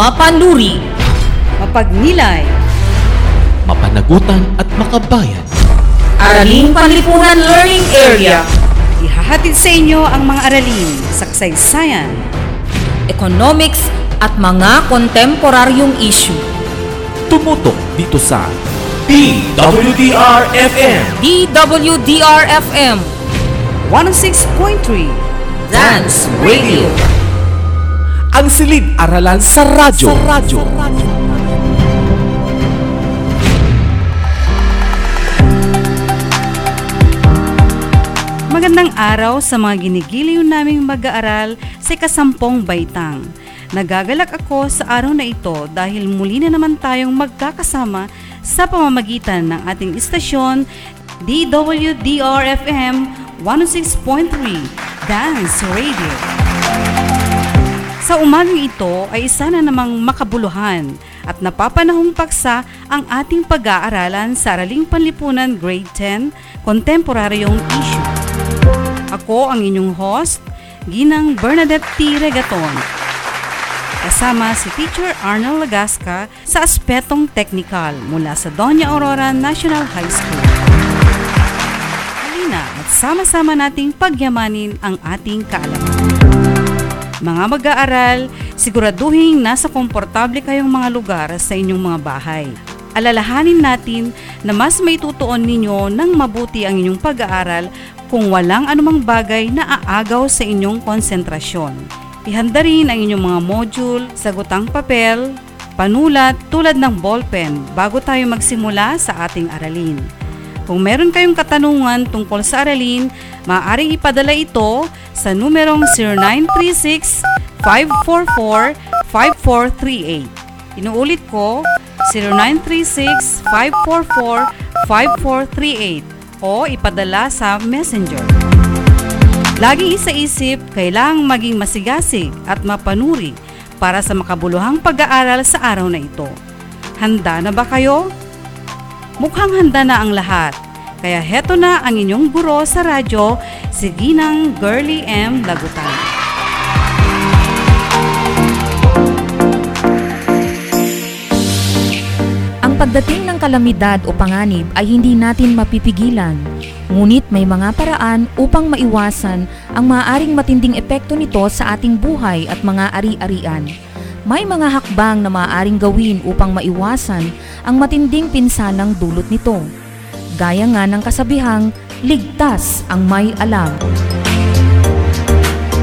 Mapanuri, mapagnilay, mapanagutan at makabayan. Araling Panlipunan Learning Area, ihahatid sa inyo ang mga aralin sa kasaysayan, Economics at mga kontemporaryong issue. Tumutok dito sa DWDR-FM DWDR-FM 106.3 Dance Radio. Ang silid-aralan sa radyo. Sa radyo. Magandang araw sa mga ginigiliw naming mag-aaral sa kasampung baitang. Nagagalak ako sa araw na ito dahil muli na naman tayong magkakasama sa pamamagitan ng ating istasyon DWDR-FM 106.3 Dance Radio. Sa umagang ito ay isa na namang makabuluhan at napapanahong paksa ang ating pag-aaralan sa Araling Panlipunan Grade 10 Kontemporaryong Issue. Ako ang inyong host, Ginang Bernadette T. Regaton. Kasama si Teacher Arnold Lagasca sa Aspetong Technical mula sa Doña Aurora National High School. Halina at sama-sama nating pagyamanin ang ating kaalaman. Mga mag-aaral, siguraduhin nasa komportable kayong mga lugar sa inyong mga bahay. Alalahanin natin na mas may tutuon ninyo ng mabuti ang inyong pag-aaral kung walang anumang bagay na aagaw sa inyong konsentrasyon. Ihanda rin ang inyong mga module, sagutang papel, panulat tulad ng ballpen bago tayo magsimula sa ating aralin. Kung meron kayong katanungan tungkol sa aralin, maaaring ipadala ito sa numerong 0936-544-5438. Inuulit ko, 0936-544-5438 o ipadala sa messenger. Laging isa-isip, kailangang maging masigasig at mapanuri para sa makabuluhang pag-aaral sa araw na ito. Handa na ba kayo? Mukhang handa na ang lahat. Kaya heto na ang inyong guro sa radyo, si Ginang Girly M. Lagutan. Ang pagdating ng kalamidad o panganib ay hindi natin mapipigilan. Ngunit may mga paraan upang maiwasan ang maaaring matinding epekto nito sa ating buhay at mga ari-arian. May mga hakbang na maaaring gawin upang maiwasan ang matinding pinsalang dulot nito. Gaya nga ng kasabihang, ligtas ang may alam.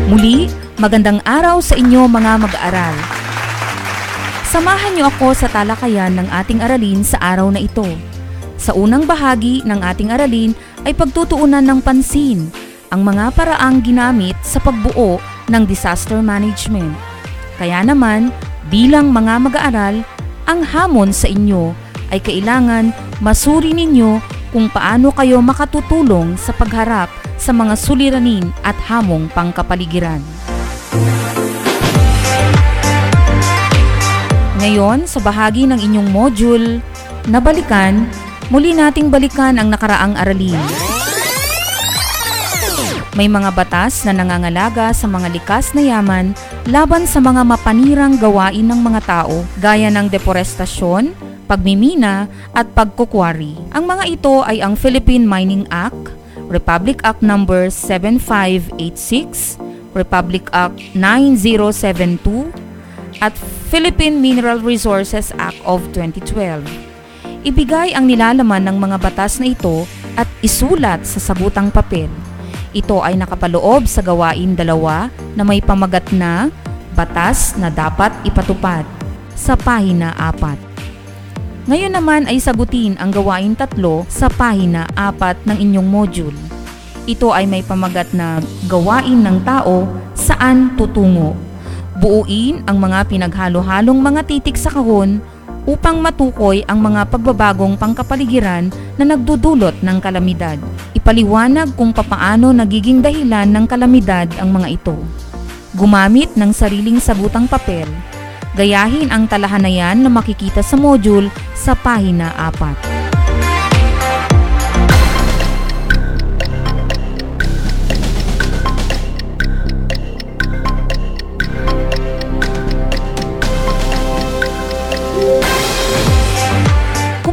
Muli, magandang araw sa inyo mga mag-aaral. Samahan niyo ako sa talakayan ng ating aralin sa araw na ito. Sa unang bahagi ng ating aralin ay pagtutuunan ng pansin ang mga paraang ginamit sa pagbuo ng disaster management. Kaya naman, bilang mga mag-aaral, ang hamon sa inyo ay kailangan masuri ninyo kung paano kayo makatutulong sa pagharap sa mga suliranin at hamong pangkapaligiran. Ngayon, sa bahagi ng inyong module na balikan, muli nating balikan ang nakaraang aralin. May mga batas na nangangalaga sa mga likas na yaman laban sa mga mapanirang gawain ng mga tao gaya ng deforestasyon, pagmimina at pagkukwari. Ang mga ito ay ang Philippine Mining Act, Republic Act No. 7586, Republic Act 9072, at Philippine Mineral Resources Act of 2012. Ibigay ang nilalaman ng mga batas na ito at isulat sa sabutang papel. Ito ay nakapaloob sa gawain dalawa na may pamagat na batas na dapat ipatupad sa pahina 4. Ngayon naman ay sagutin ang gawain tatlo sa pahina 4 ng inyong module. Ito ay may pamagat na gawain ng tao saan tutungo. Buuin ang mga pinaghalo-halong mga titik sa kahon upang matukoy ang mga pagbabagong pangkapaligiran na nagdudulot ng kalamidad. Ipaliwanag kung papaano nagiging dahilan ng kalamidad ang mga ito. Gumamit ng sariling sagutang papel. Gayahin ang talahanayan na makikita sa module sa pahina 4.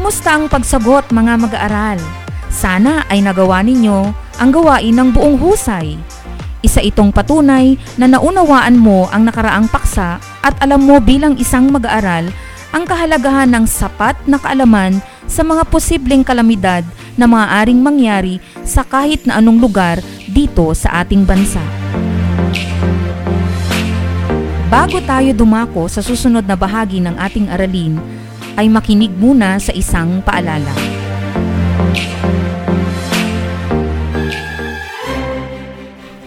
Kumusta ang pagsagot mga mag-aaral? Sana ay nagawa ninyo ang gawain ng buong husay. Isa itong patunay na naunawaan mo ang nakaraang paksa at alam mo bilang isang mag-aaral ang kahalagahan ng sapat na kaalaman sa mga posibleng kalamidad na maaaring mangyari sa kahit na anong lugar dito sa ating bansa. Bago tayo dumako sa susunod na bahagi ng ating aralin, ay makinig muna sa isang paalala.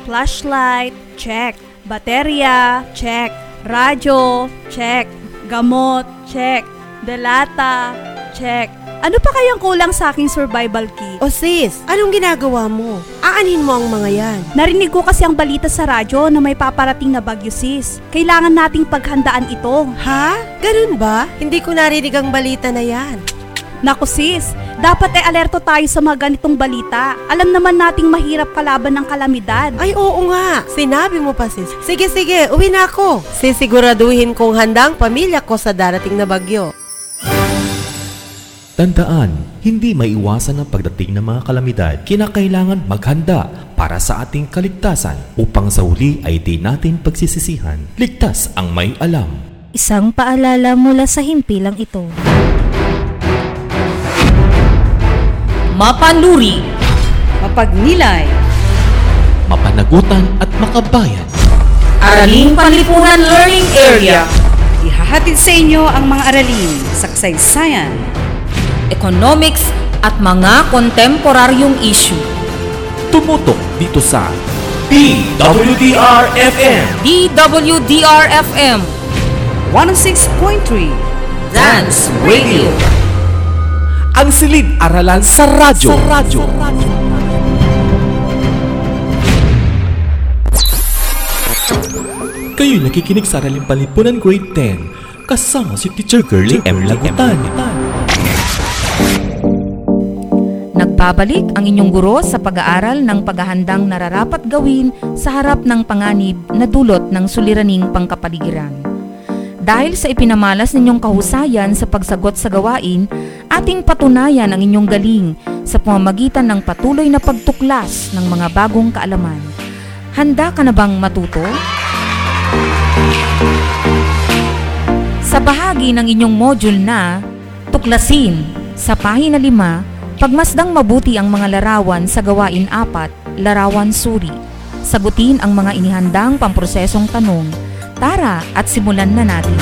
Flashlight, check. Baterya, check. Radyo, check. Gamot, check. Delata, check. Ano pa kayang kulang sa aking survival kit? O sis, anong ginagawa mo? Aanin mo ang mga yan. Narinig ko kasi ang balita sa radyo na may paparating na bagyo sis. Kailangan nating paghandaan ito. Ha? Ganun ba? Hindi ko narinig ang balita na yan. Naku sis, dapat ay alerto tayo sa mga ganitong balita. Alam naman nating mahirap kalaban ng kalamidad. Ay oo nga, sinabi mo pa sis. Sige sige, uwi na ako. Sisiguraduhin kong handa ang pamilya ko sa darating na bagyo. Tandaan, hindi maiwasan ang pagdating ng mga kalamidad. Kinakailangan maghanda para sa ating kaligtasan upang sa huli ay di natin pagsisisihan. Ligtas ang may alam. Isang paalala mula sa himpilang ito. Mapanuri, Mapagnilay, Mapanagutan at makabayan. Araling Panlipunan Learning Area, ihahatid sa inyo ang mga aralin sa kasaysayan, Economics at mga kontemporaryong issue. Tumutok dito sa DWDR-FM DWDR-FM, 106.3 Dance Radio. Ang silid-aralan sa radyo. Sa radyo. Kayo nakikinig sa Araling Palipunan Grade 10 kasama si Teacher Girlie M. Lagutan. Nagbabalik ang inyong guro sa pag-aaral ng paghahandang nararapat gawin sa harap ng panganib na dulot ng suliraning pangkapaligiran. Dahil sa ipinamalas ninyong kahusayan sa pagsagot sa gawain, ating patunayan ang inyong galing sa pamamagitan ng patuloy na pagtuklas ng mga bagong kaalaman. Handa ka na bang matuto? Sa bahagi ng inyong module na Tuklasin sa pahina 5, pagmasdang mabuti ang mga larawan sa gawain 4, larawan suri. Sagutin ang mga inihandang pamprosesong tanong. Tara at simulan na natin.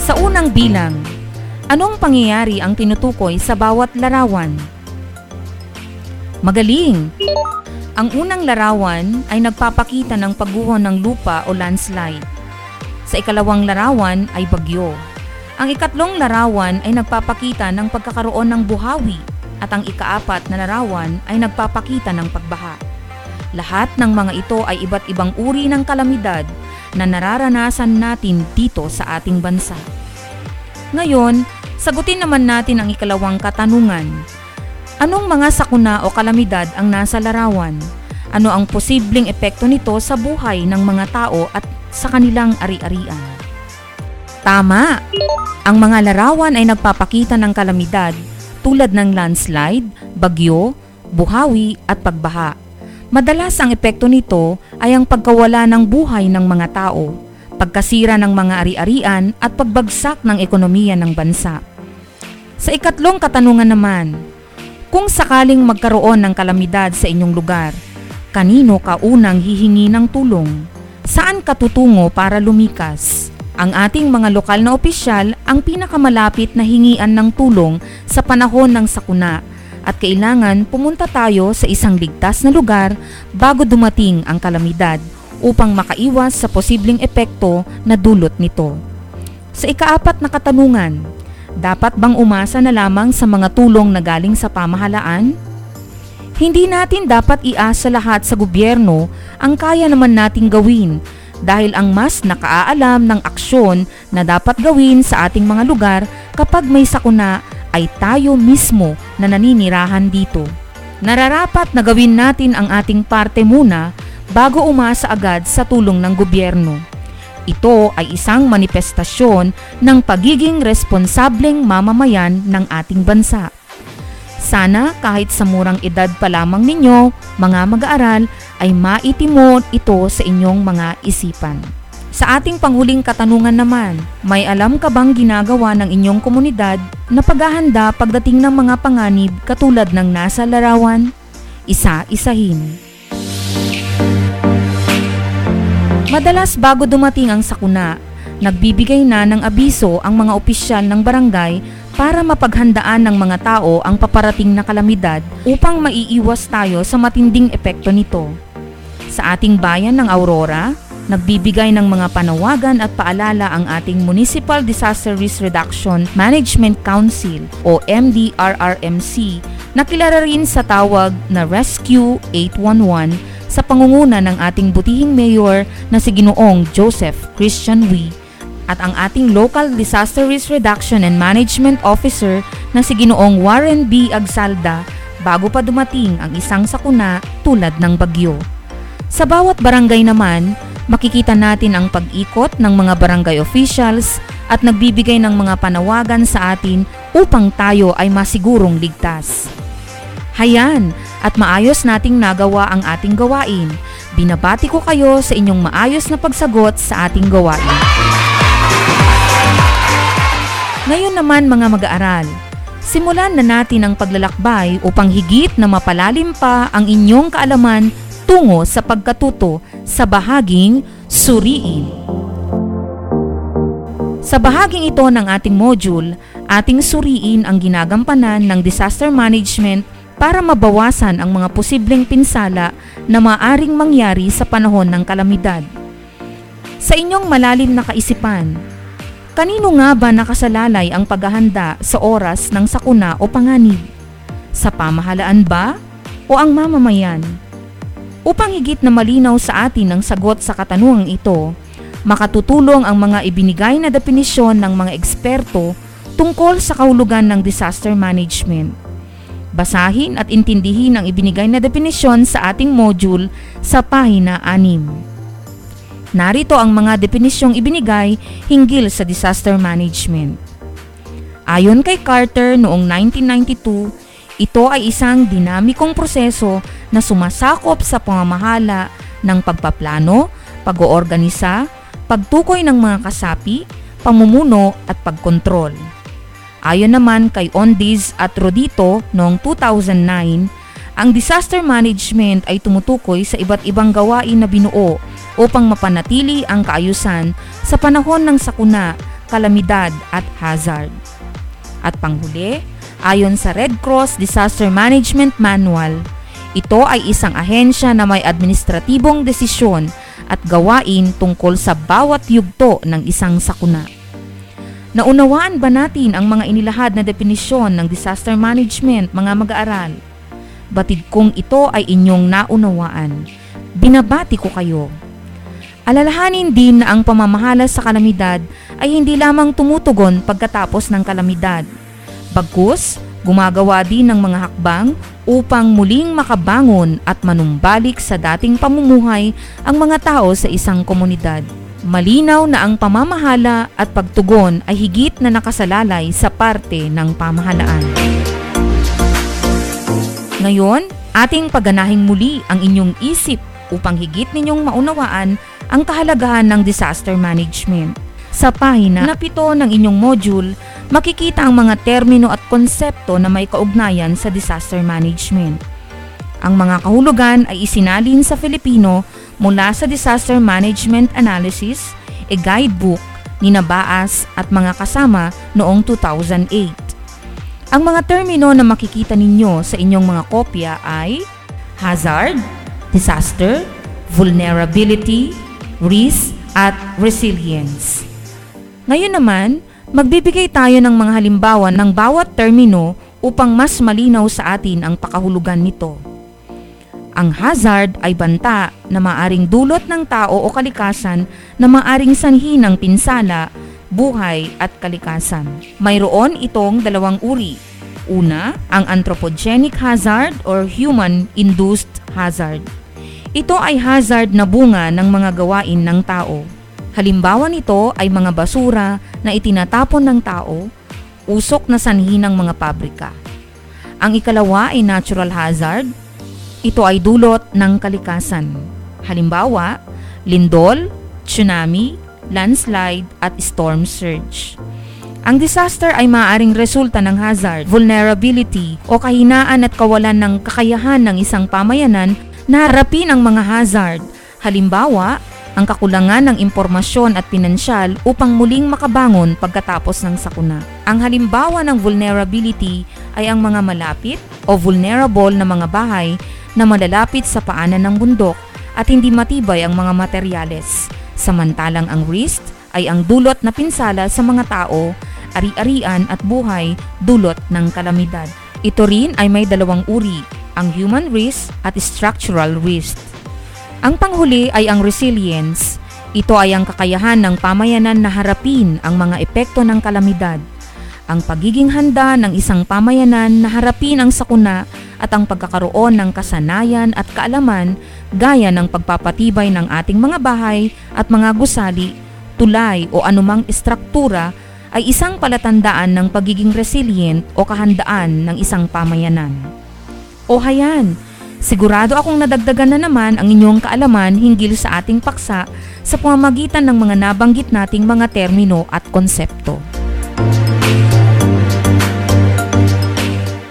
Sa unang bilang, anong pangyayari ang tinutukoy sa bawat larawan? Magaling! Ang unang larawan ay nagpapakita ng pagguho ng lupa o landslide. Sa ikalawang larawan ay bagyo. Ang ikatlong larawan ay nagpapakita ng pagkakaroon ng buhawi at ang ikaapat na larawan ay nagpapakita ng pagbaha. Lahat ng mga ito ay iba't ibang uri ng kalamidad na nararanasan natin dito sa ating bansa. Ngayon, sagutin naman natin ang ikalawang katanungan. Anong mga sakuna o kalamidad ang nasa larawan? Ano ang posibleng epekto nito sa buhay ng mga tao at sa kanilang ari-arian? Tama! Ang mga larawan ay nagpapakita ng kalamidad tulad ng landslide, bagyo, buhawi at pagbaha. Madalas ang epekto nito ay ang pagkawala ng buhay ng mga tao, pagkasira ng mga ari-arian at pagbagsak ng ekonomiya ng bansa. Sa ikatlong katanungan naman, kung sakaling magkaroon ng kalamidad sa inyong lugar, kanino ka unang hihingi ng tulong? Saan ka tutungo para lumikas? Ang ating mga lokal na opisyal ang pinakamalapit na hingian ng tulong sa panahon ng sakuna at kailangan pumunta tayo sa isang ligtas na lugar bago dumating ang kalamidad upang makaiwas sa posibleng epekto na dulot nito. Sa ikaapat na katanungan, dapat bang umasa na lamang sa mga tulong na galing sa pamahalaan? Hindi natin dapat iasa lahat sa gobyerno ang kaya naman nating gawin dahil ang mas nakaaalam ng aksyon na dapat gawin sa ating mga lugar kapag may sakuna ay tayo mismo na naninirahan dito. Nararapat na gawin natin ang ating parte muna bago umasa agad sa tulong ng gobyerno. Ito ay isang manifestasyon ng pagiging responsableng mamamayan ng ating bansa. Sana kahit sa murang edad pa lamang ninyo, mga mag-aaral, ay maitimon ito sa inyong mga isipan. Sa ating panghuling katanungan naman, may alam ka bang ginagawa ng inyong komunidad na paghahanda pagdating ng mga panganib katulad ng nasa larawan? Isa-isahin. Madalas bago dumating ang sakuna, nagbibigay na ng abiso ang mga opisyal ng barangay para mapaghandaan ng mga tao ang paparating na kalamidad upang maiiwas tayo sa matinding epekto nito. Sa ating bayan ng Aurora, nagbibigay ng mga panawagan at paalala ang ating Municipal Disaster Risk Reduction Management Council o MDRRMC na kilala rin sa tawag na Rescue 811 sa pangunguna ng ating butihing mayor na si Ginoong Joseph Christian Wee at ang ating Local Disaster Risk Reduction and Management Officer na si Ginoong Warren B. Agsalda bago pa dumating ang isang sakuna tulad ng bagyo. Sa bawat barangay naman, makikita natin ang pag-ikot ng mga barangay officials at nagbibigay ng mga panawagan sa atin upang tayo ay masigurong ligtas. Hayan at maayos nating nagawa ang ating gawain. Binabati ko kayo sa inyong maayos na pagsagot sa ating gawain. Ngayon naman mga mag-aaral, simulan na natin ang paglalakbay upang higit na mapalalim pa ang inyong kaalaman tungo sa pagkatuto sa bahaging suriin. Sa bahaging ito ng ating module, ating suriin ang ginagampanan ng disaster management para mabawasan ang mga posibleng pinsala na maaring mangyari sa panahon ng kalamidad. Sa inyong malalim na kaisipan, kanino nga ba nakasalalay ang paghahanda sa oras ng sakuna o panganib? Sa pamahalaan ba o ang mamamayan? Upang higit na malinaw sa atin ang sagot sa katanungang ito, makatutulong ang mga ibinigay na definisyon ng mga eksperto tungkol sa kahulugan ng disaster management. Basahin at intindihin ang ibinigay na definisyon sa ating module sa pahina 6. Narito ang mga definisyong ibinigay hinggil sa disaster management. Ayon kay Carter noong 1992, ito ay isang dinamikong proseso na sumasakop sa pamamahala ng pagpaplano, pag-oorganisa, pagtukoy ng mga kasapi, pamumuno at pagkontrol. Ayon naman kay Ondiz at Rodito noong 2009, ang disaster management ay tumutukoy sa iba't ibang gawain na binuo upang mapanatili ang kaayusan sa panahon ng sakuna, kalamidad at hazard. At panghuli, Ayon sa Red Cross Disaster Management Manual, ito ay isang ahensya na may administratibong desisyon at gawain tungkol sa bawat yugto ng isang sakuna. Naunawaan ba natin ang mga inilahad na definisyon ng disaster management, mga mag-aaral? Batid kong ito ay inyong naunawaan. Binabati ko kayo. Alalahanin din na ang pamamahala sa kalamidad ay hindi lamang tumutugon pagkatapos ng kalamidad – Bagkus, gumagawa din ng mga hakbang upang muling makabangon at manumbalik sa dating pamumuhay ang mga tao sa isang komunidad. Malinaw na ang pamamahala at pagtugon ay higit na nakasalalay sa parte ng pamahalaan. Ngayon, ating paganahing muli ang inyong isip upang higit ninyong maunawaan ang kahalagahan ng disaster management. Sa pahina na pito ng inyong module, makikita ang mga termino at konsepto na may kaugnayan sa disaster management. Ang mga kahulugan ay isinalin sa Filipino mula sa Disaster Management Analysis, a guidebook Nina Baas at mga kasama noong 2008. Ang mga termino na makikita ninyo sa inyong mga kopya ay hazard, disaster, vulnerability, risk, at resilience. Ngayon naman, magbibigay tayo ng mga halimbawa ng bawat termino upang mas malinaw sa atin ang pakahulugan nito. Ang hazard ay banta na maaring dulot ng tao o kalikasan na maaring sanhi ng pinsala, buhay at kalikasan. Mayroon itong dalawang uri. Una, ang anthropogenic hazard or human-induced hazard. Ito ay hazard na bunga ng mga gawain ng tao. Halimbawa nito ay mga basura na itinatapon ng tao, usok na sanhi ng mga pabrika. Ang ikalawa ay natural hazard ito ay dulot ng kalikasan. Halimbawa, lindol, tsunami, landslide at storm surge. Ang disaster ay maaaring resulta ng hazard, vulnerability o kahinaan at kawalan ng kakayahan ng isang pamayanan na harapin ang mga hazard. Halimbawa, ang kakulangan ng impormasyon at pinansyal upang muling makabangon pagkatapos ng sakuna. Ang halimbawa ng vulnerability ay ang mga malapit o vulnerable na mga bahay na malalapit sa paanan ng bundok at hindi matibay ang mga materyales. Samantalang ang risk ay ang dulot na pinsala sa mga tao, ari-arian at buhay dulot ng kalamidad. Ito rin ay may dalawang uri, ang human risk at structural risk. Ang panghuli ay ang resilience. Ito ay ang kakayahan ng pamayanan na harapin ang mga epekto ng kalamidad. Ang pagiging handa ng isang pamayanan na harapin ang sakuna at ang pagkakaroon ng kasanayan at kaalaman gaya ng pagpapatibay ng ating mga bahay at mga gusali, tulay o anumang istruktura ay isang palatandaan ng pagiging resilient o kahandaan ng isang pamayanan. O hayan, sigurado akong nadagdagan na naman ang inyong kaalaman hinggil sa ating paksa sa pamamagitan ng mga nabanggit nating mga termino at konsepto.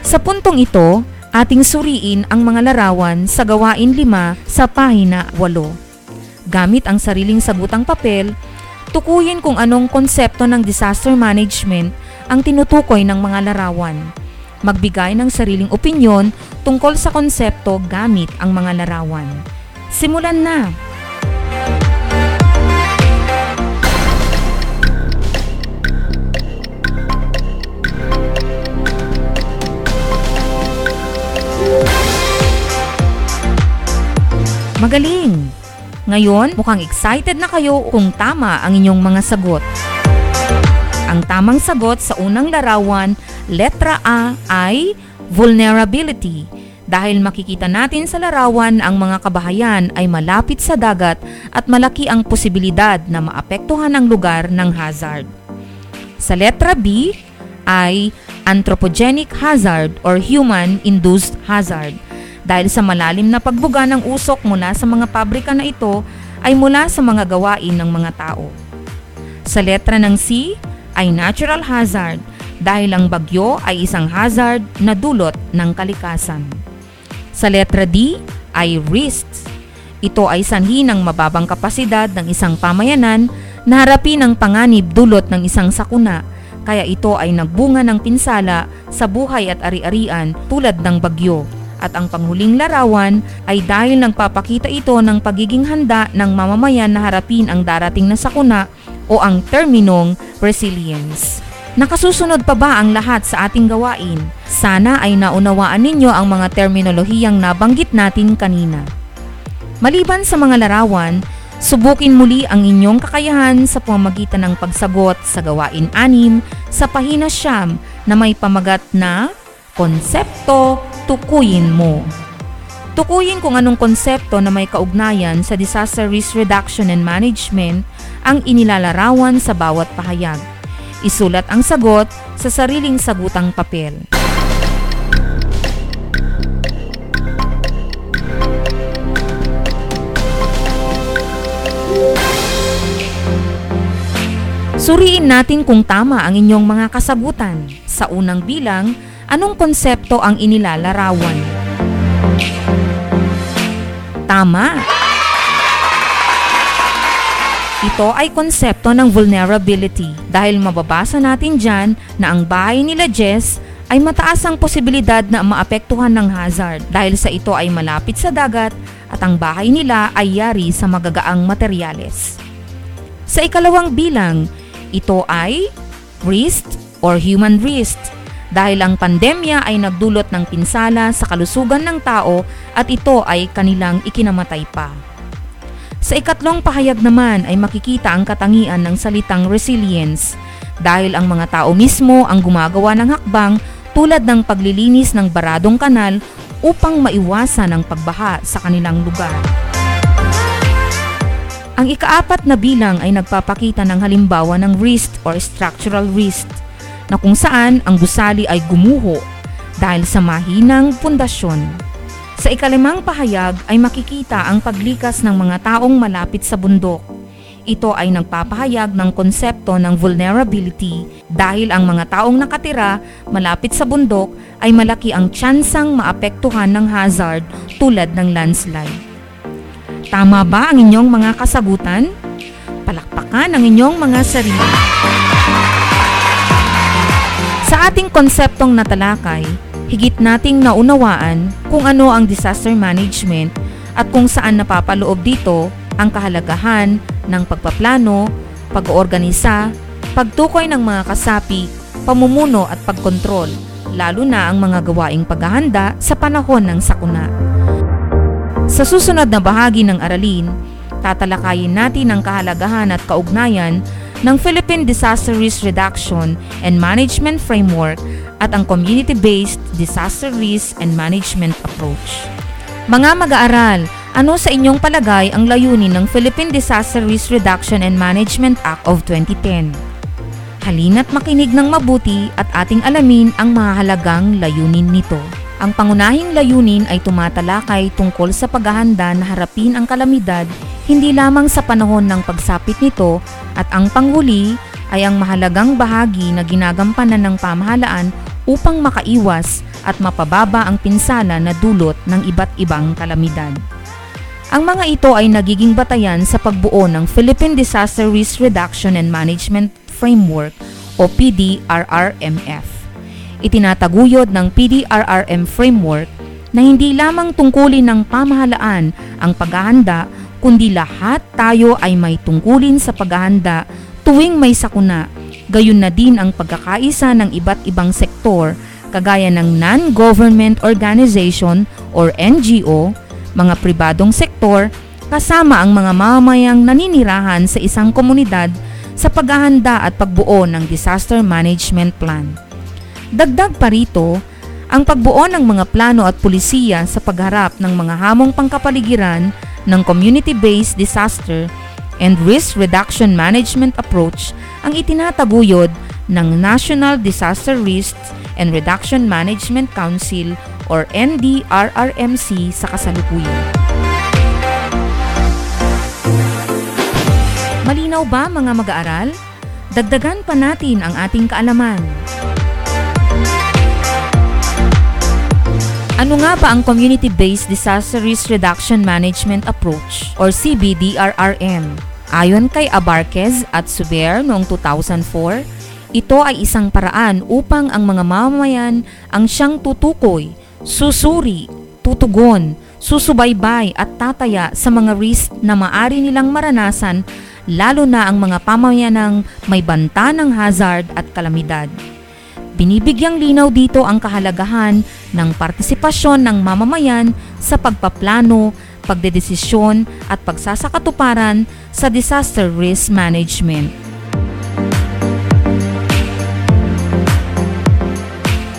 Sa puntong ito, ating suriin ang mga larawan sa gawain 5 sa pahina 8. Gamit ang sariling sagutang papel, tukuyin kung anong konsepto ng disaster management ang tinutukoy ng mga larawan. Magbigay ng sariling opinyon tungkol sa konsepto gamit ang mga larawan. Simulan na! Magaling! Ngayon, mukhang excited na kayo kung tama ang inyong mga sagot. Ang tamang sagot sa unang larawan, letra A ay vulnerability. Dahil makikita natin sa larawan ang mga kabahayan ay malapit sa dagat at malaki ang posibilidad na maapektuhan ang lugar ng hazard. Sa letra B ay anthropogenic hazard or human-induced hazard dahil sa malalim na pagbuga ng usok mula sa mga pabrika na ito ay mula sa mga gawain ng mga tao. Sa letra ng C ay natural hazard dahil ang bagyo ay isang hazard na dulot ng kalikasan. Sa letra D ay risks. Ito ay sanhi ng mababang kapasidad ng isang pamayanan na harapin ang panganib dulot ng isang sakuna kaya ito ay nagbunga ng pinsala sa buhay at ari-arian tulad ng bagyo at ang panghuling larawan ay dahil nagpapakita ito ng pagiging handa ng mamamayan na harapin ang darating na sakuna o ang terminong resilience. Nakasusunod pa ba ang lahat sa ating gawain? Sana ay naunawaan ninyo ang mga terminolohiyang nabanggit natin kanina. Maliban sa mga larawan, subukin muli ang inyong kakayahan sa pamamagitan ng pagsagot sa gawain anim sa pahina siyam na may pamagat na konsepto tukuyin mo. Tukuyin kung anong konsepto na may kaugnayan sa disaster risk reduction and management ang inilalarawan sa bawat pahayag. Isulat ang sagot sa sariling sagutang papel. Suriin natin kung tama ang inyong mga kasagutan. Sa unang bilang, Anong konsepto ang inilalarawan? Tama! Ito ay konsepto ng vulnerability dahil mababasa natin dyan na ang bahay nila Jess ay mataas ang posibilidad na maapektuhan ng hazard dahil sa ito ay malapit sa dagat at ang bahay nila ay yari sa magagaang materyales. Sa ikalawang bilang, ito ay wrist or human wrist dahil ang pandemya ay nagdulot ng pinsala sa kalusugan ng tao at ito ay kanilang ikinamatay pa. Sa ikatlong pahayag naman ay makikita ang katangian ng salitang resilience dahil ang mga tao mismo ang gumagawa ng hakbang tulad ng paglilinis ng baradong kanal upang maiwasan ang pagbaha sa kanilang lugar. Ang ikaapat na bilang ay nagpapakita ng halimbawa ng wrist or structural wrist na kung saan ang gusali ay gumuho dahil sa mahinang pundasyon. Sa ikalimang pahayag ay makikita ang paglikas ng mga taong malapit sa bundok. Ito ay nagpapahayag ng konsepto ng vulnerability dahil ang mga taong nakatira malapit sa bundok ay malaki ang tsansang maapektuhan ng hazard tulad ng landslide. Tama ba ang inyong mga kasagutan? Palakpakan ang inyong mga sarili. Sa ating konseptong natalakay, higit nating naunawaan kung ano ang disaster management at kung saan napapaloob dito ang kahalagahan ng pagpaplano, pag-oorganisa, pagtukoy ng mga kasapi, pamumuno at pagkontrol, lalo na ang mga gawaing paghahanda sa panahon ng sakuna. Sa susunod na bahagi ng aralin, tatalakayin natin ang kahalagahan at kaugnayan ng Philippine Disaster Risk Reduction and Management Framework at ang Community-Based Disaster Risk and Management Approach. Mga mag-aaral, ano sa inyong palagay ang layunin ng Philippine Disaster Risk Reduction and Management Act of 2010? Halina't makinig ng mabuti at ating alamin ang mahalagang layunin nito. Ang pangunahing layunin ay tumatalakay tungkol sa paghahanda na harapin ang kalamidad hindi lamang sa panahon ng pagsapit nito at ang panghuli ay ang mahalagang bahagi na ginagampanan ng pamahalaan upang makaiwas at mapababa ang pinsala na dulot ng iba't ibang kalamidad. Ang mga ito ay nagiging batayan sa pagbuo ng Philippine Disaster Risk Reduction and Management Framework o PDRRMF. Itinataguyod ng PDRRM Framework na hindi lamang tungkulin ng pamahalaan ang paghahanda kundi lahat tayo ay may tungkulin sa paghahanda tuwing may sakuna. Gayon na din ang pagkakaisa ng iba't ibang sektor kagaya ng non-government organization or NGO, mga pribadong sektor, kasama ang mga mamamayang naninirahan sa isang komunidad sa paghahanda at pagbuo ng disaster management plan. Dagdag pa rito, ang pagbuo ng mga plano at pulisiya sa pagharap ng mga hamong pangkapaligiran ng community-based disaster and Risk Reduction Management Approach ang itinataguyod ng National Disaster Risks and Reduction Management Council or NDRRMC sa kasalukuyan. Malinaw ba mga mag-aaral? Dagdagan pa natin ang ating kaalaman. Ano nga ba ang Community-Based Disaster Risk Reduction Management Approach or CBDRRM? Ayon kay Abarquez at Suber noong 2004, ito ay isang paraan upang ang mga mamamayan ang siyang tutukoy, susuri, tutugon, susubaybay at tataya sa mga risk na maari nilang maranasan lalo na ang mga pamayanang may banta ng hazard at kalamidad. Binibigyang linaw dito ang kahalagahan ng partisipasyon ng mamamayan sa pagpaplano, pagdedesisyon at pagsasakatuparan sa disaster risk management.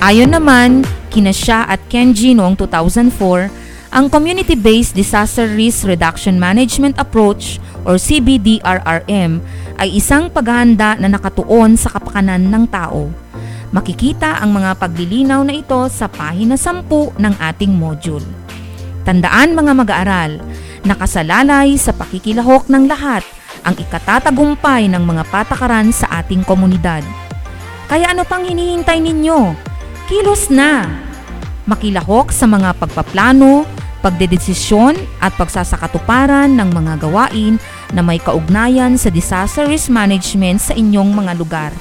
Ayon naman, kina siya at Kenji noong 2004, ang Community-Based Disaster Risk Reduction Management Approach or CBDRRM ay isang paghahanda na nakatuon sa kapakanan ng tao Makikita ang mga paglilinaw na ito sa pahina 10 ng ating module. Tandaan mga mag-aaral, nakasalalay sa pakikilahok ng lahat ang ikatatagumpay ng mga patakaran sa ating komunidad. Kaya ano pang hinihintay ninyo? Kilos na! Makilahok sa mga pagpaplano, pagdedesisyon at pagsasakatuparan ng mga gawain na may kaugnayan sa disaster risk management sa inyong mga lugar.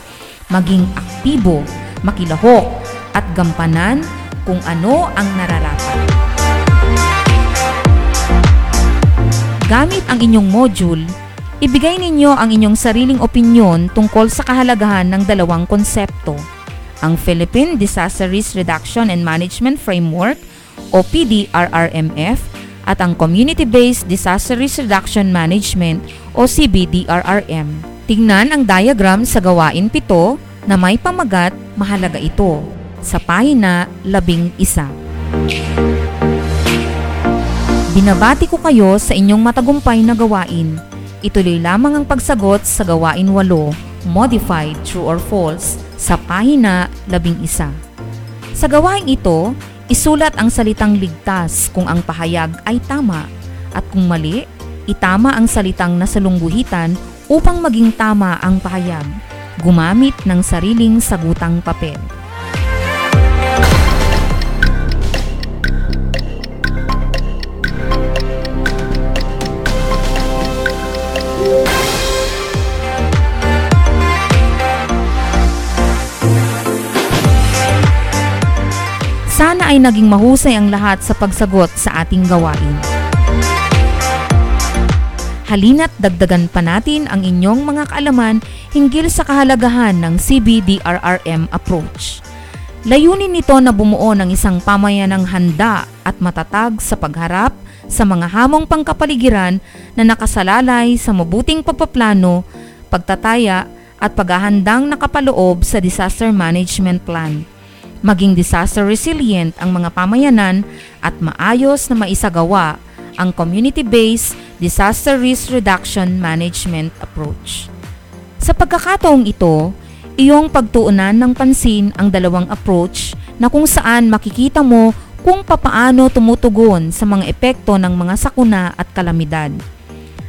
Maging aktibo, makilahok, at gampanan kung ano ang nararapat. Gamit ang inyong module, ibigay ninyo ang inyong sariling opinyon tungkol sa kahalagahan ng dalawang konsepto, ang Philippine Disaster Risk Reduction and Management Framework o PDRRMF at ang Community-Based Disaster Risk Reduction Management o CBDRRM. Tingnan ang diagram sa gawain 7 na may pamagat mahalaga ito sa pahina 11. Binabati ko kayo sa inyong matagumpay na gawain. Ituloy lamang ang pagsagot sa gawain 8, modified true or false, sa pahina 11. Sa gawain ito, isulat ang salitang ligtas kung ang pahayag ay tama at kung mali, itama ang salitang nasalungguhitan upang maging tama ang pahayag. Gumamit ng sariling sagutang papel. Sana ay naging mahusay ang lahat sa pagsagot sa ating gawain. Halina't dagdagan pa natin ang inyong mga kaalaman hinggil sa kahalagahan ng CBDRRM approach. Layunin nito na bumuo ng isang pamayanang handa at matatag sa pagharap sa mga hamong pangkapaligiran na nakasalalay sa mabuting pagpaplano, pagtataya at paghahandang nakapaloob sa disaster management plan maging disaster resilient ang mga pamayanan at maayos na maisagawa ang community-based disaster risk reduction management approach. Sa pagkakataong ito, iyong pagtuunan ng pansin ang dalawang approach na kung saan makikita mo kung papaano tumutugon sa mga epekto ng mga sakuna at kalamidad.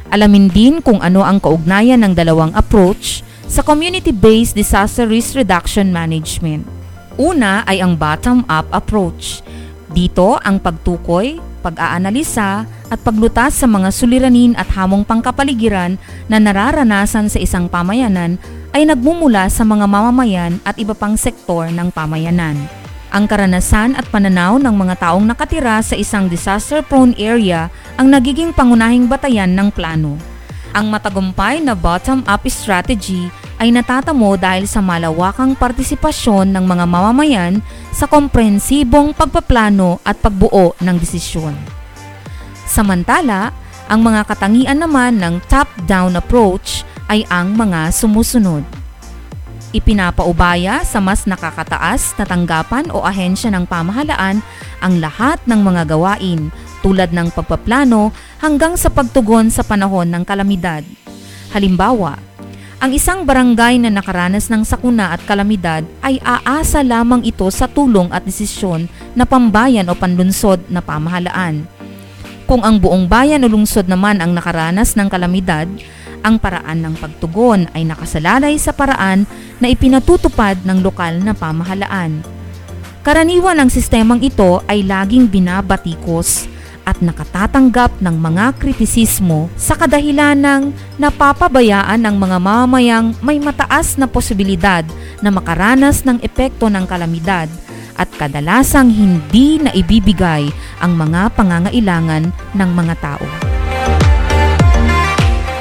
Alamin din kung ano ang kaugnayan ng dalawang approach sa community-based disaster risk reduction management. Una ay ang bottom-up approach. Dito ang pagtukoy, pag-aanalisa at paglutas sa mga suliranin at hamong pangkapaligiran na nararanasan sa isang pamayanan ay nagmumula sa mga mamamayan at iba pang sektor ng pamayanan. Ang karanasan at pananaw ng mga taong nakatira sa isang disaster-prone area ang nagiging pangunahing batayan ng plano. Ang matagumpay na bottom-up strategy ay natatamo dahil sa malawakang partisipasyon ng mga mamamayan sa komprehensibong pagpaplano at pagbuo ng desisyon. Samantala, ang mga katangian naman ng top-down approach ay ang mga sumusunod. Ipinapaubaya sa mas nakakataas na tanggapan o ahensya ng pamahalaan ang lahat ng mga gawain tulad ng pagpaplano hanggang sa pagtugon sa panahon ng kalamidad. Halimbawa, ang isang barangay na nakaranas ng sakuna at kalamidad ay aasa lamang ito sa tulong at desisyon na pambayan o panlunsod na pamahalaan. Kung ang buong bayan o lungsod naman ang nakaranas ng kalamidad, ang paraan ng pagtugon ay nakasalalay sa paraan na ipinatutupad ng lokal na pamahalaan. Karaniwan ang sistemang ito ay laging binabatikos at nakatatanggap ng mga kritisismo sa kadahilan ng napapabayaan ng mga mamamayang may mataas na posibilidad na makaranas ng epekto ng kalamidad at kadalasang hindi na ibibigay ang mga pangangailangan ng mga tao.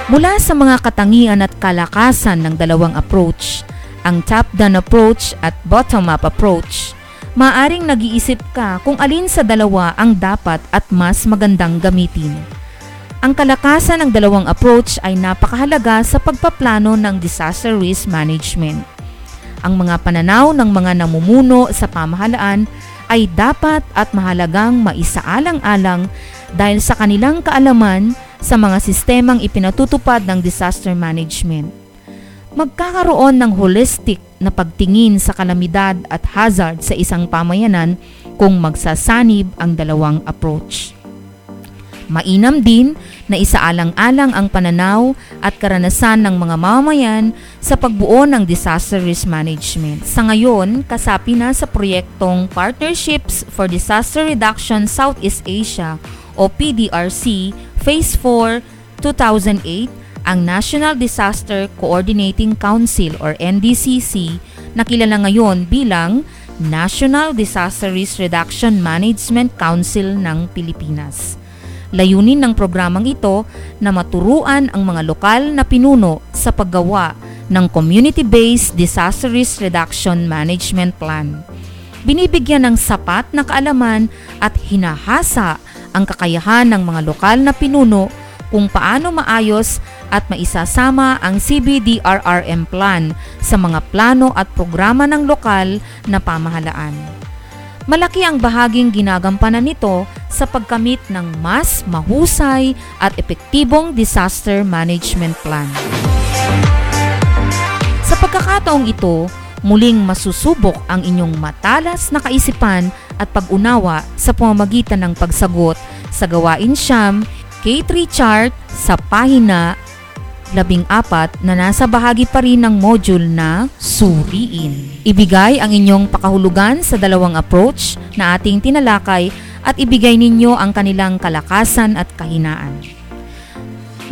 Mula sa mga katangian at kalakasan ng dalawang approach, ang top-down approach at bottom-up approach, maaring nag-iisip ka kung alin sa dalawa ang dapat at mas magandang gamitin. Ang kalakasan ng dalawang approach ay napakahalaga sa pagpaplano ng disaster risk management. Ang mga pananaw ng mga namumuno sa pamahalaan ay dapat at mahalagang maisaalang-alang dahil sa kanilang kaalaman sa mga sistemang ipinatutupad ng disaster management magkakaroon ng holistic na pagtingin sa kalamidad at hazard sa isang pamayanan kung magsasanib ang dalawang approach. Mainam din na isaalang-alang ang pananaw at karanasan ng mga mamamayan sa pagbuo ng disaster risk management. Sa ngayon, kasapi na sa proyektong Partnerships for Disaster Reduction Southeast Asia o PDRC Phase 4 2008 ang National Disaster Coordinating Council or NDCC na kilala ngayon bilang National Disaster Risk Reduction Management Council ng Pilipinas. Layunin ng programang ito na maturuan ang mga lokal na pinuno sa paggawa ng Community-Based Disaster Risk Reduction Management Plan. Binibigyan ng sapat na kaalaman at hinahasa ang kakayahan ng mga lokal na pinuno kung paano maayos at maisasama ang CBDRRM plan sa mga plano at programa ng lokal na pamahalaan. Malaki ang bahaging ginagampanan nito sa pagkamit ng mas mahusay at epektibong disaster management plan. Sa pagkakataong ito, muling masusubok ang inyong matalas na kaisipan at pag-unawa sa pamamagitan ng pagsagot sa gawain siyam K3 chart sa pahina 14 na nasa bahagi pa rin ng module na Suriin. Ibigay ang inyong pakahulugan sa dalawang approach na ating tinalakay at ibigay ninyo ang kanilang kalakasan at kahinaan.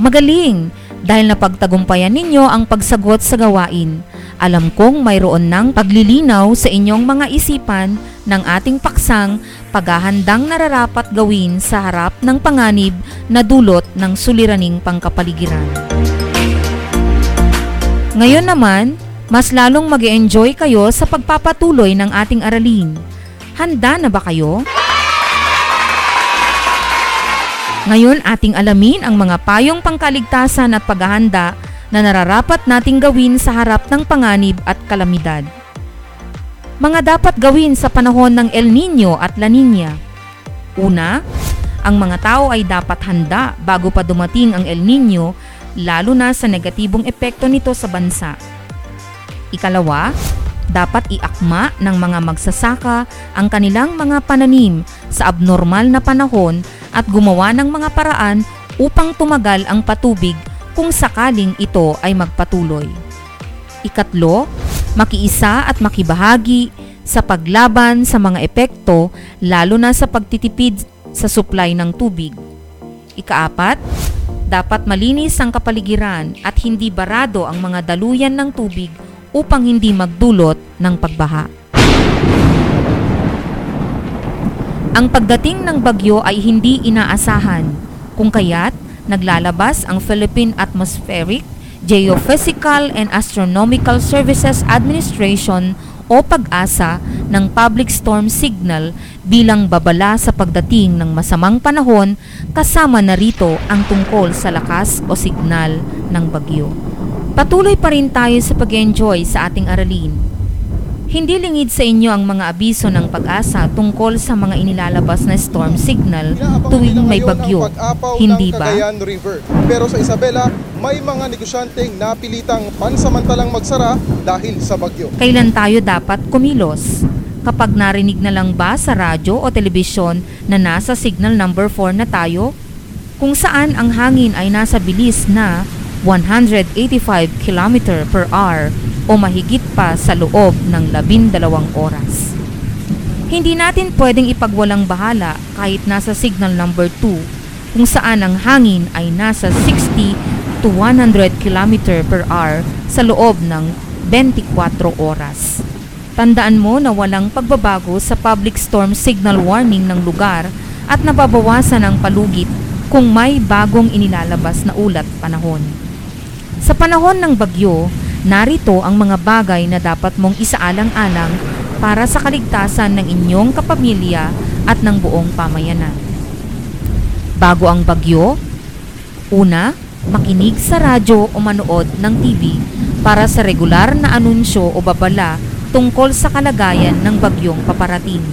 Magaling! Dahil napagtagumpayan ninyo ang pagsagot sa gawain, alam kong mayroon ng paglilinaw sa inyong mga isipan ng ating paksang paghahandang nararapat gawin sa harap ng panganib na dulot ng suliraning pangkapaligiran. Ngayon naman, mas lalong mag enjoy kayo sa pagpapatuloy ng ating aralin. Handa na ba kayo? Ngayon ating alamin ang mga payong pangkaligtasan at paghahanda na nararapat nating gawin sa harap ng panganib at kalamidad. Mga dapat gawin sa panahon ng El Nino at La Nina. Una, ang mga tao ay dapat handa bago pa dumating ang El Nino lalo na sa negatibong epekto nito sa bansa. Ikalawa, dapat iakma ng mga magsasaka ang kanilang mga pananim sa abnormal na panahon at gumawa ng mga paraan upang tumagal ang patubig kung sakaling ito ay magpatuloy. Ikatlo, makiisa at makibahagi sa paglaban sa mga epekto lalo na sa pagtitipid sa supply ng tubig. Ikaapat, dapat malinis ang kapaligiran at hindi barado ang mga daluyan ng tubig upang hindi magdulot ng pagbaha. Ang pagdating ng bagyo ay hindi inaasahan, kung kaya't naglalabas ang Philippine Atmospheric, Geophysical and Astronomical Services Administration o pag-asa ng public storm signal bilang babala sa pagdating ng masamang panahon kasama na rito ang tungkol sa lakas o signal ng bagyo. Patuloy pa rin tayo sa pag-enjoy sa ating aralin. Hindi lingid sa inyo ang mga abiso ng pag-asa tungkol sa mga inilalabas na storm signal tuwing may bagyo. Hindi ba? River. Pero sa Isabela, may mga negosyanteng napilitang pansamantalang magsara dahil sa bagyo. Kailan tayo dapat kumilos? Kapag narinig na lang ba sa radyo o telebisyon na nasa signal number 4 na tayo? Kung saan ang hangin ay nasa bilis na 185 km per hour o mahigit pa sa loob ng labindalawang oras. Hindi natin pwedeng ipagwalang bahala kahit nasa signal number 2 kung saan ang hangin ay nasa 60 to 100 km per hour sa loob ng 24 oras. Tandaan mo na walang pagbabago sa public storm signal warning ng lugar at nababawasan ang palugit kung may bagong inilalabas na ulat panahon. Sa panahon ng bagyo, Narito ang mga bagay na dapat mong isaalang-alang para sa kaligtasan ng inyong kapamilya at ng buong pamayanan. Bago ang bagyo, una, makinig sa radyo o manood ng TV para sa regular na anunsyo o babala tungkol sa kalagayan ng bagyong paparating.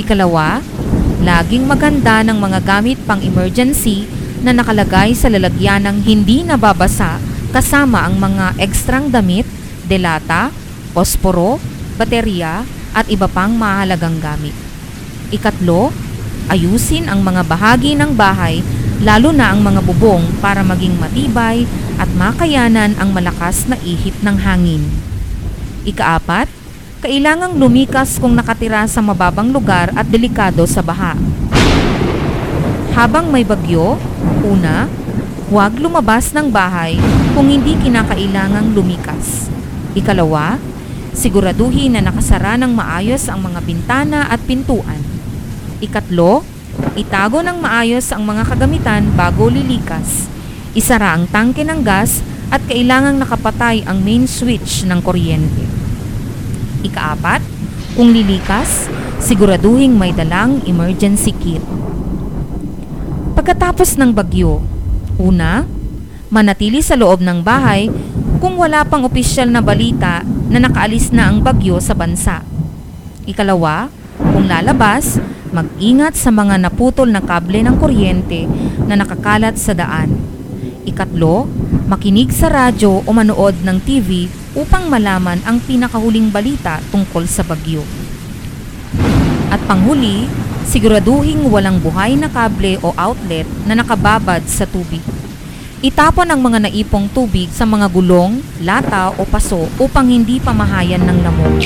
Ikalawa, laging maganda ng mga gamit pang emergency na nakalagay sa lalagyan ng hindi nababasa kasama ang mga ekstrang damit, delata, posporo, baterya at iba pang mahalagang gamit. Ikatlo, ayusin ang mga bahagi ng bahay lalo na ang mga bubong para maging matibay at makayanan ang malakas na ihip ng hangin. Ikaapat, kailangang lumikas kung nakatira sa mababang lugar at delikado sa baha. Habang may bagyo, una, Huwag lumabas ng bahay kung hindi kinakailangang lumikas. Ikalawa, siguraduhin na nakasara ng maayos ang mga bintana at pintuan. Ikatlo, itago ng maayos ang mga kagamitan bago lilikas. Isara ang tangke ng gas at kailangang nakapatay ang main switch ng kuryente. Ikaapat, kung lilikas, siguraduhin may dalang emergency kit. Pagkatapos ng bagyo, una, manatili sa loob ng bahay kung wala pang opisyal na balita na nakaalis na ang bagyo sa bansa. Ikalawa, kung lalabas, mag-ingat sa mga naputol na kable ng kuryente na nakakalat sa daan. Ikatlo, makinig sa radyo o manood ng TV upang malaman ang pinakahuling balita tungkol sa bagyo. At panghuli, siguraduhing walang buhay na kable o outlet na nakababad sa tubig. Itapon ang mga naipong tubig sa mga gulong, lata o paso upang hindi pamahayan ng lamok.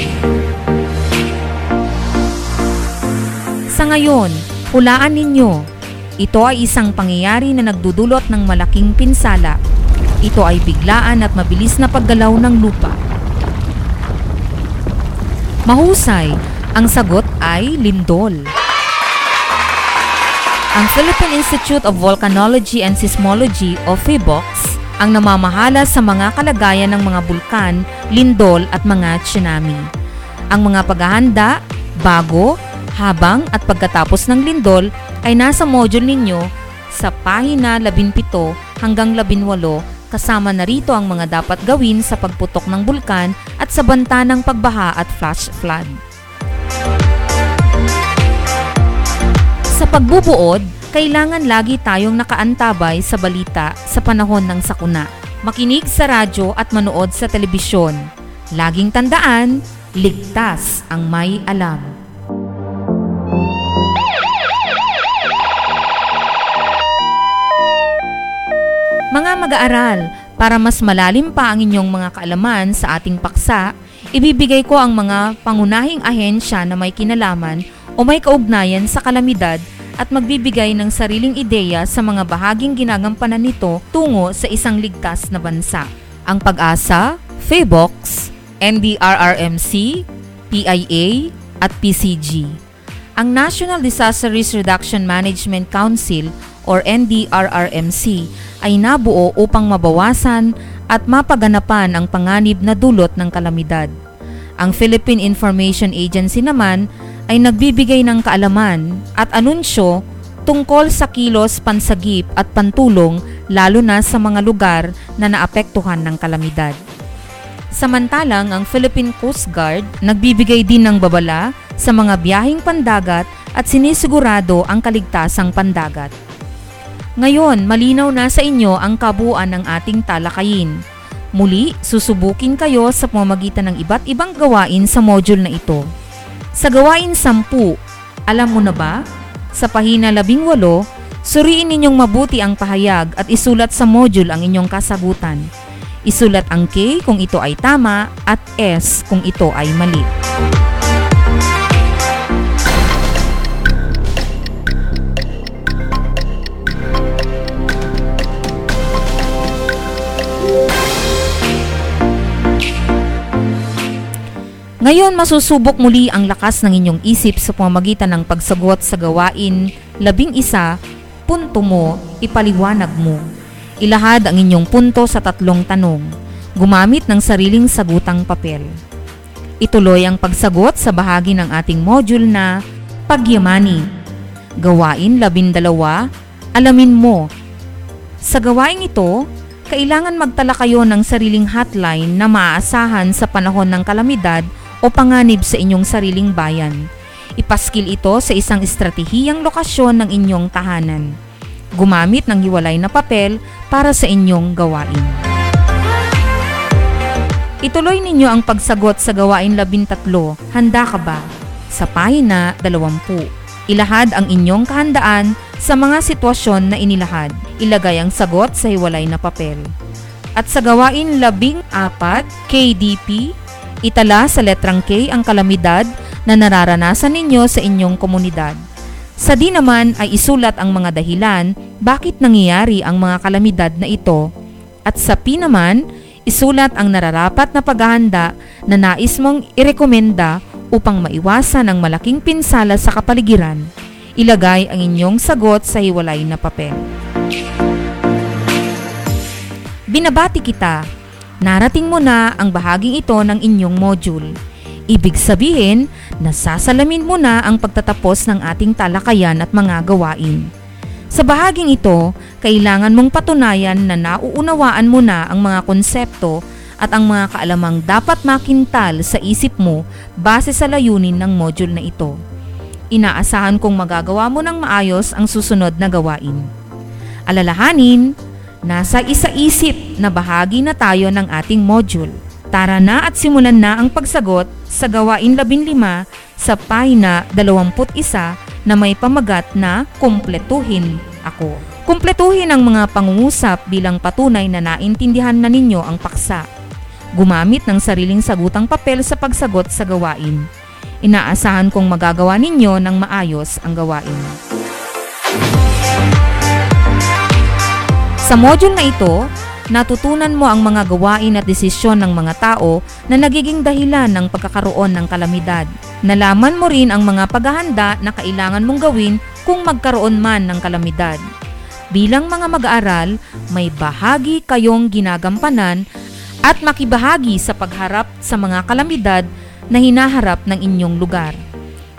Sa ngayon, hulaan ninyo, ito ay isang pangyayari na nagdudulot ng malaking pinsala. Ito ay biglaan at mabilis na paggalaw ng lupa. Mahusay, ang sagot ay lindol. Ang Philippine Institute of Volcanology and Seismology o PHIVOLCS ang namamahala sa mga kalagayan ng mga bulkan, lindol at mga tsunami. Ang mga paghahanda, bago, habang at pagkatapos ng lindol ay nasa module ninyo sa pahina 17 hanggang 18 kasama na rito ang mga dapat gawin sa pagputok ng bulkan at sa banta ng pagbaha at flash flood. Sa pagbubuod, kailangan lagi tayong nakaantabay sa balita sa panahon ng sakuna. Makinig sa radyo at manood sa telebisyon. Laging tandaan, ligtas ang may alam. Mga mag-aaral, para mas malalim pa ang inyong mga kaalaman sa ating paksa, ibibigay ko ang mga pangunahing ahensya na may kinalaman o may kaugnayan sa kalamidad at magbibigay ng sariling ideya sa mga bahaging ginagampanan nito tungo sa isang ligtas na bansa. Ang pag-asa, FABOX, NDRRMC, PIA, at PCG. Ang National Disaster Risk Reduction Management Council or NDRRMC ay nabuo upang mabawasan at mapaganapan ang panganib na dulot ng kalamidad. Ang Philippine Information Agency naman ay nagbibigay ng kaalaman at anunsyo tungkol sa kilos pansagip at pantulong lalo na sa mga lugar na naapektuhan ng kalamidad. Samantalang ang Philippine Coast Guard nagbibigay din ng babala sa mga biyaheng pandagat at sinisigurado ang kaligtasang pandagat. Ngayon, malinaw na sa inyo ang kabuuan ng ating talakayin. Muli, susubukin kayo sa pamamagitan ng iba't ibang gawain sa module na ito. Sa gawain 10, alam mo na ba? Sa pahina 18, suriin ninyong mabuti ang pahayag at isulat sa module ang inyong kasagutan. Isulat ang K kung ito ay tama at S kung ito ay mali. Ngayon masusubok muli ang lakas ng inyong isip sa pamamagitan ng pagsagot sa gawain labing isa, punto mo, ipaliwanag mo. Ilahad ang inyong punto sa tatlong tanong. Gumamit ng sariling sagutang papel. Ituloy ang pagsagot sa bahagi ng ating module na Pagyamani. Gawain labindalawa, alamin mo. Sa gawain ito, kailangan magtala kayo ng sariling hotline na maaasahan sa panahon ng kalamidad o panganib sa inyong sariling bayan. Ipaskil ito sa isang estratehiyang lokasyon ng inyong tahanan. Gumamit ng hiwalay na papel para sa inyong gawain. Ituloy ninyo ang pagsagot sa gawain labintatlo. Handa ka ba? Sa pahina 20. Ilahad ang inyong kahandaan sa mga sitwasyon na inilahad. Ilagay ang sagot sa hiwalay na papel. At sa gawain labing apat, KDP, Itala sa letrang K ang kalamidad na nararanasan ninyo sa inyong komunidad. Sa D naman ay isulat ang mga dahilan bakit nangyayari ang mga kalamidad na ito at sa P naman, isulat ang nararapat na paghahanda na nais mong irekomenda upang maiwasan ang malaking pinsala sa kapaligiran. Ilagay ang inyong sagot sa hiwalay na papel. Binabati kita. Narating mo na ang bahaging ito ng inyong module. Ibig sabihin, nasasalamin mo na ang pagtatapos ng ating talakayan at mga gawain. Sa bahaging ito, kailangan mong patunayan na nauunawaan mo na ang mga konsepto at ang mga kaalamang dapat makintal sa isip mo base sa layunin ng module na ito. Inaasahan kong magagawa mo ng maayos ang susunod na gawain. Alalahanin, nasa isa-isip na bahagi na tayo ng ating module. Tara na at simulan na ang pagsagot sa gawain 15 sa pahina 21 na may pamagat na kumpletuhin ako. Kumpletuhin ang mga pangungusap bilang patunay na naintindihan na ninyo ang paksa. Gumamit ng sariling sagutang papel sa pagsagot sa gawain. Inaasahan kong magagawa ninyo ng maayos ang gawain. Sa module na ito, natutunan mo ang mga gawain at desisyon ng mga tao na nagiging dahilan ng pagkakaroon ng kalamidad. Nalaman mo rin ang mga paghahanda na kailangan mong gawin kung magkaroon man ng kalamidad. Bilang mga mag-aaral, may bahagi kayong ginagampanan at makibahagi sa pagharap sa mga kalamidad na hinaharap ng inyong lugar.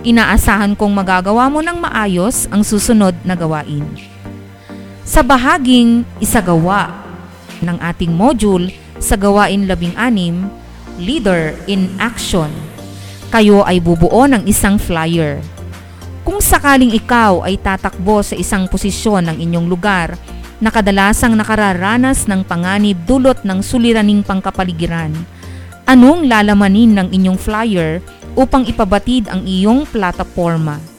Inaasahan kong magagawa mo ng maayos ang susunod na gawain. Sa bahaging isagawa ng ating module sa gawain 16, Leader in Action, kayo ay bubuo ng isang flyer. Kung sakaling ikaw ay tatakbo sa isang posisyon ng inyong lugar na kadalasang nakararanas ng panganib dulot ng suliraning pangkapaligiran, anong lalamanin ng inyong flyer upang ipabatid ang iyong plataforma?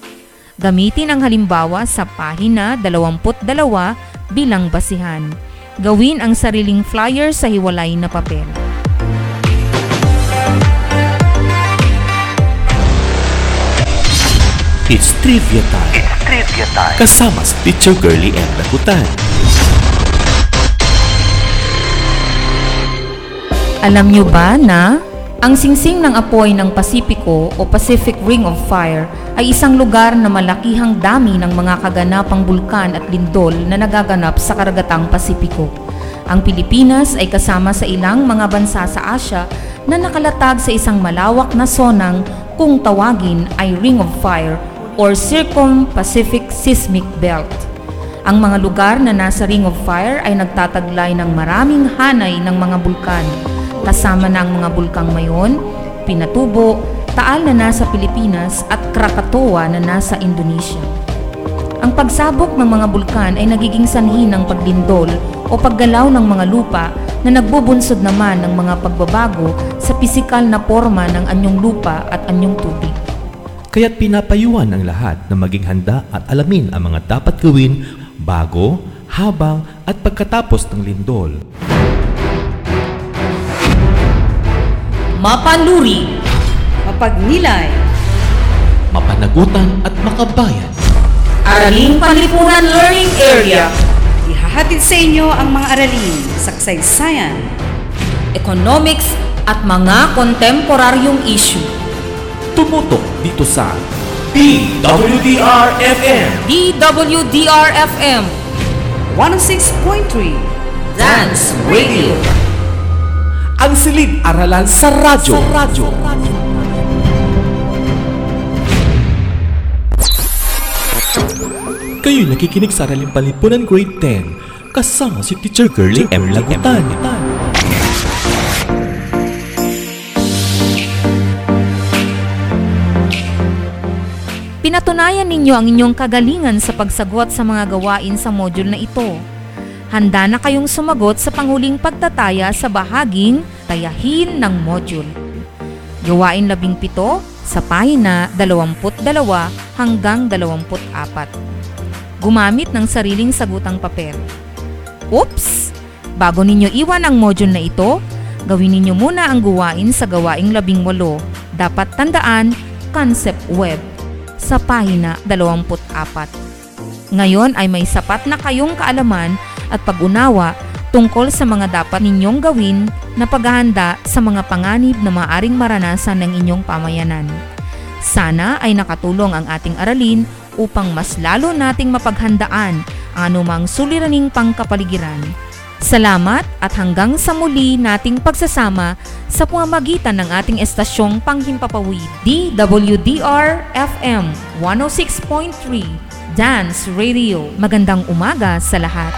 Gamitin ang halimbawa sa pahina 22 bilang basihan. Gawin ang sariling flyer sa hiwalay na papel. It's trivia time. It's trivia time. Kasama si Teacher Girly M. Lagutan. Alam nyo ba na ang singsing ng apoy ng Pasipiko o Pacific Ring of Fire ay isang lugar na malakihang dami ng mga kaganapang bulkan at lindol na nagaganap sa karagatang Pasipiko. Ang Pilipinas ay kasama sa ilang mga bansa sa Asya na nakalatag sa isang malawak na sonang kung tawagin ay Ring of Fire or Circum-Pacific Seismic Belt. Ang mga lugar na nasa Ring of Fire ay nagtataglay ng maraming hanay ng mga bulkan, kasama na ang mga bulkang Mayon, Pinatubo, Taal na nasa Pilipinas at Krakatoa na nasa Indonesia. Ang pagsabok ng mga bulkan ay nagiging sanhi ng paglindol o paggalaw ng mga lupa na nagbubunsod naman ng mga pagbabago sa pisikal na forma ng anyong lupa at anyong tubig. Kaya't pinapayuhan ang lahat na maging handa at alamin ang mga dapat gawin bago, habang at pagkatapos ng lindol. Mapanuri, Mapagnilay, Mapanagutan at makabayan. Araling Panlipunan Learning Area, ihahatid sa inyo ang mga aralin sa kasaysayan, Economics at mga kontemporaryong issue. Tumutok dito sa DWDR-FM DWDR-FM, 106.3 Dance Radio. Ang silid-aralan sa radyo. Sa radyo. Kayo nakikinig sa Araling Palipunan Grade 10 kasama si Teacher Girlie M. Lagutan. Pinatunayan ninyo ang inyong kagalingan sa pagsagot sa mga gawain sa module na ito. Handa na kayong sumagot sa panghuling pagtataya sa bahaging tayahin ng module. Gawain 17 sa pahina 22 hanggang 24. Gumamit ng sariling sagutang papel. Oops! Bago ninyo iwan ang module na ito, gawin ninyo muna ang gawain sa gawaing 18. Dapat tandaan, concept web sa pahina 24. Ngayon ay may sapat na kayong kaalaman at pag-unawa tungkol sa mga dapat ninyong gawin na paghahanda sa mga panganib na maaring maranasan ng inyong pamayanan. Sana ay nakatulong ang ating aralin upang mas lalo nating mapaghandaan ang anumang suliraning pangkapaligiran. Salamat at hanggang sa muli nating pagsasama sa pamamagitan ng ating estasyong panghimpapawid DWDR FM 106.3 Dance Radio. Magandang umaga sa lahat.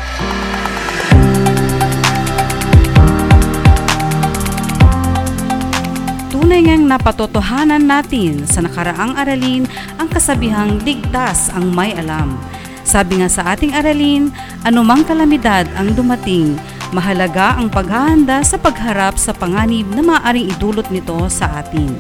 Tunay napatotohanan natin sa nakaraang aralin ang kasabihang ligtas ang may alam. Sabi nga sa ating aralin, anumang kalamidad ang dumating, mahalaga ang paghahanda sa pagharap sa panganib na maaring idulot nito sa atin.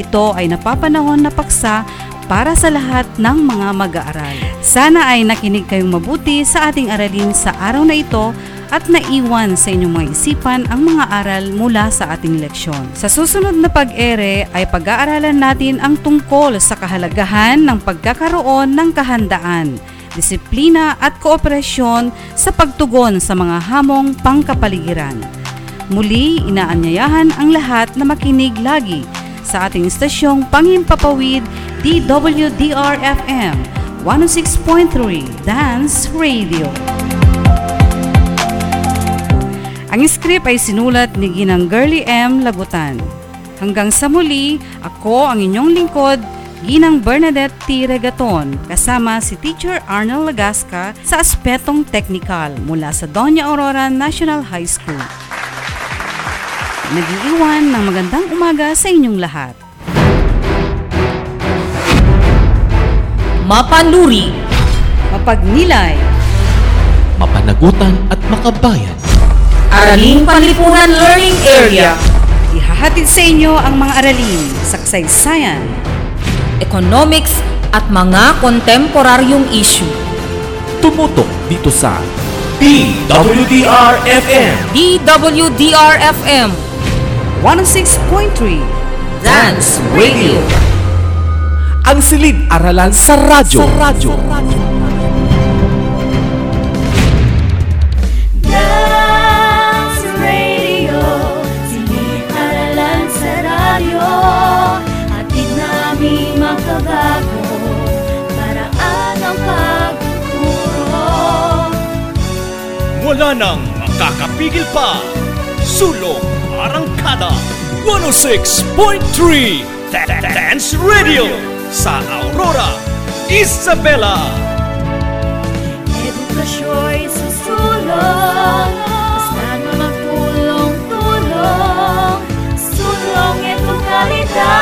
Ito ay napapanahon na paksa para sa lahat ng mga mag-aaral. Sana ay nakinig kayong mabuti sa ating aralin sa araw na ito at naiwan sa inyong mga isipan ang mga aral mula sa ating leksyon. Sa susunod na pag-ere ay pag-aaralan natin ang tungkol sa kahalagahan ng pagkakaroon ng kahandaan, disiplina at kooperasyon sa pagtugon sa mga hamong pangkapaligiran. Muli, inaanyayahan ang lahat na makinig lagi sa ating istasyong Panghimpapawid DWDR-FM 106.3 Dance Radio. Ang script ay sinulat ni Ginang Girly M. Lagutan. Hanggang sa muli, ako ang inyong lingkod, Ginang Bernadette T. Regaton, kasama si Teacher Arnold Lagasca sa Aspetong Technical mula sa Doña Aurora National High School. Nag-iiwan ng magandang umaga sa inyong lahat. Mapanuri, Mapagnilay, Mapanagutan at makabayan. Araling Panlipunan Learning Area, ihahatid sa inyo ang mga aralin sa kasaysayan, Economics at mga kontemporaryong issue. Tumutok dito sa DWDR-FM DWDR-FM 106.3 Dance Radio. Ang silid-aralan sa radyo. Sa radyo. Dance Kaya nang makakapigil pa, Sulong Arangkada 106.3 Dance Radio sa Aurora, Isabela. Edukasyo'y susulong, basta't magtulong-tulong, sulong edukalidad.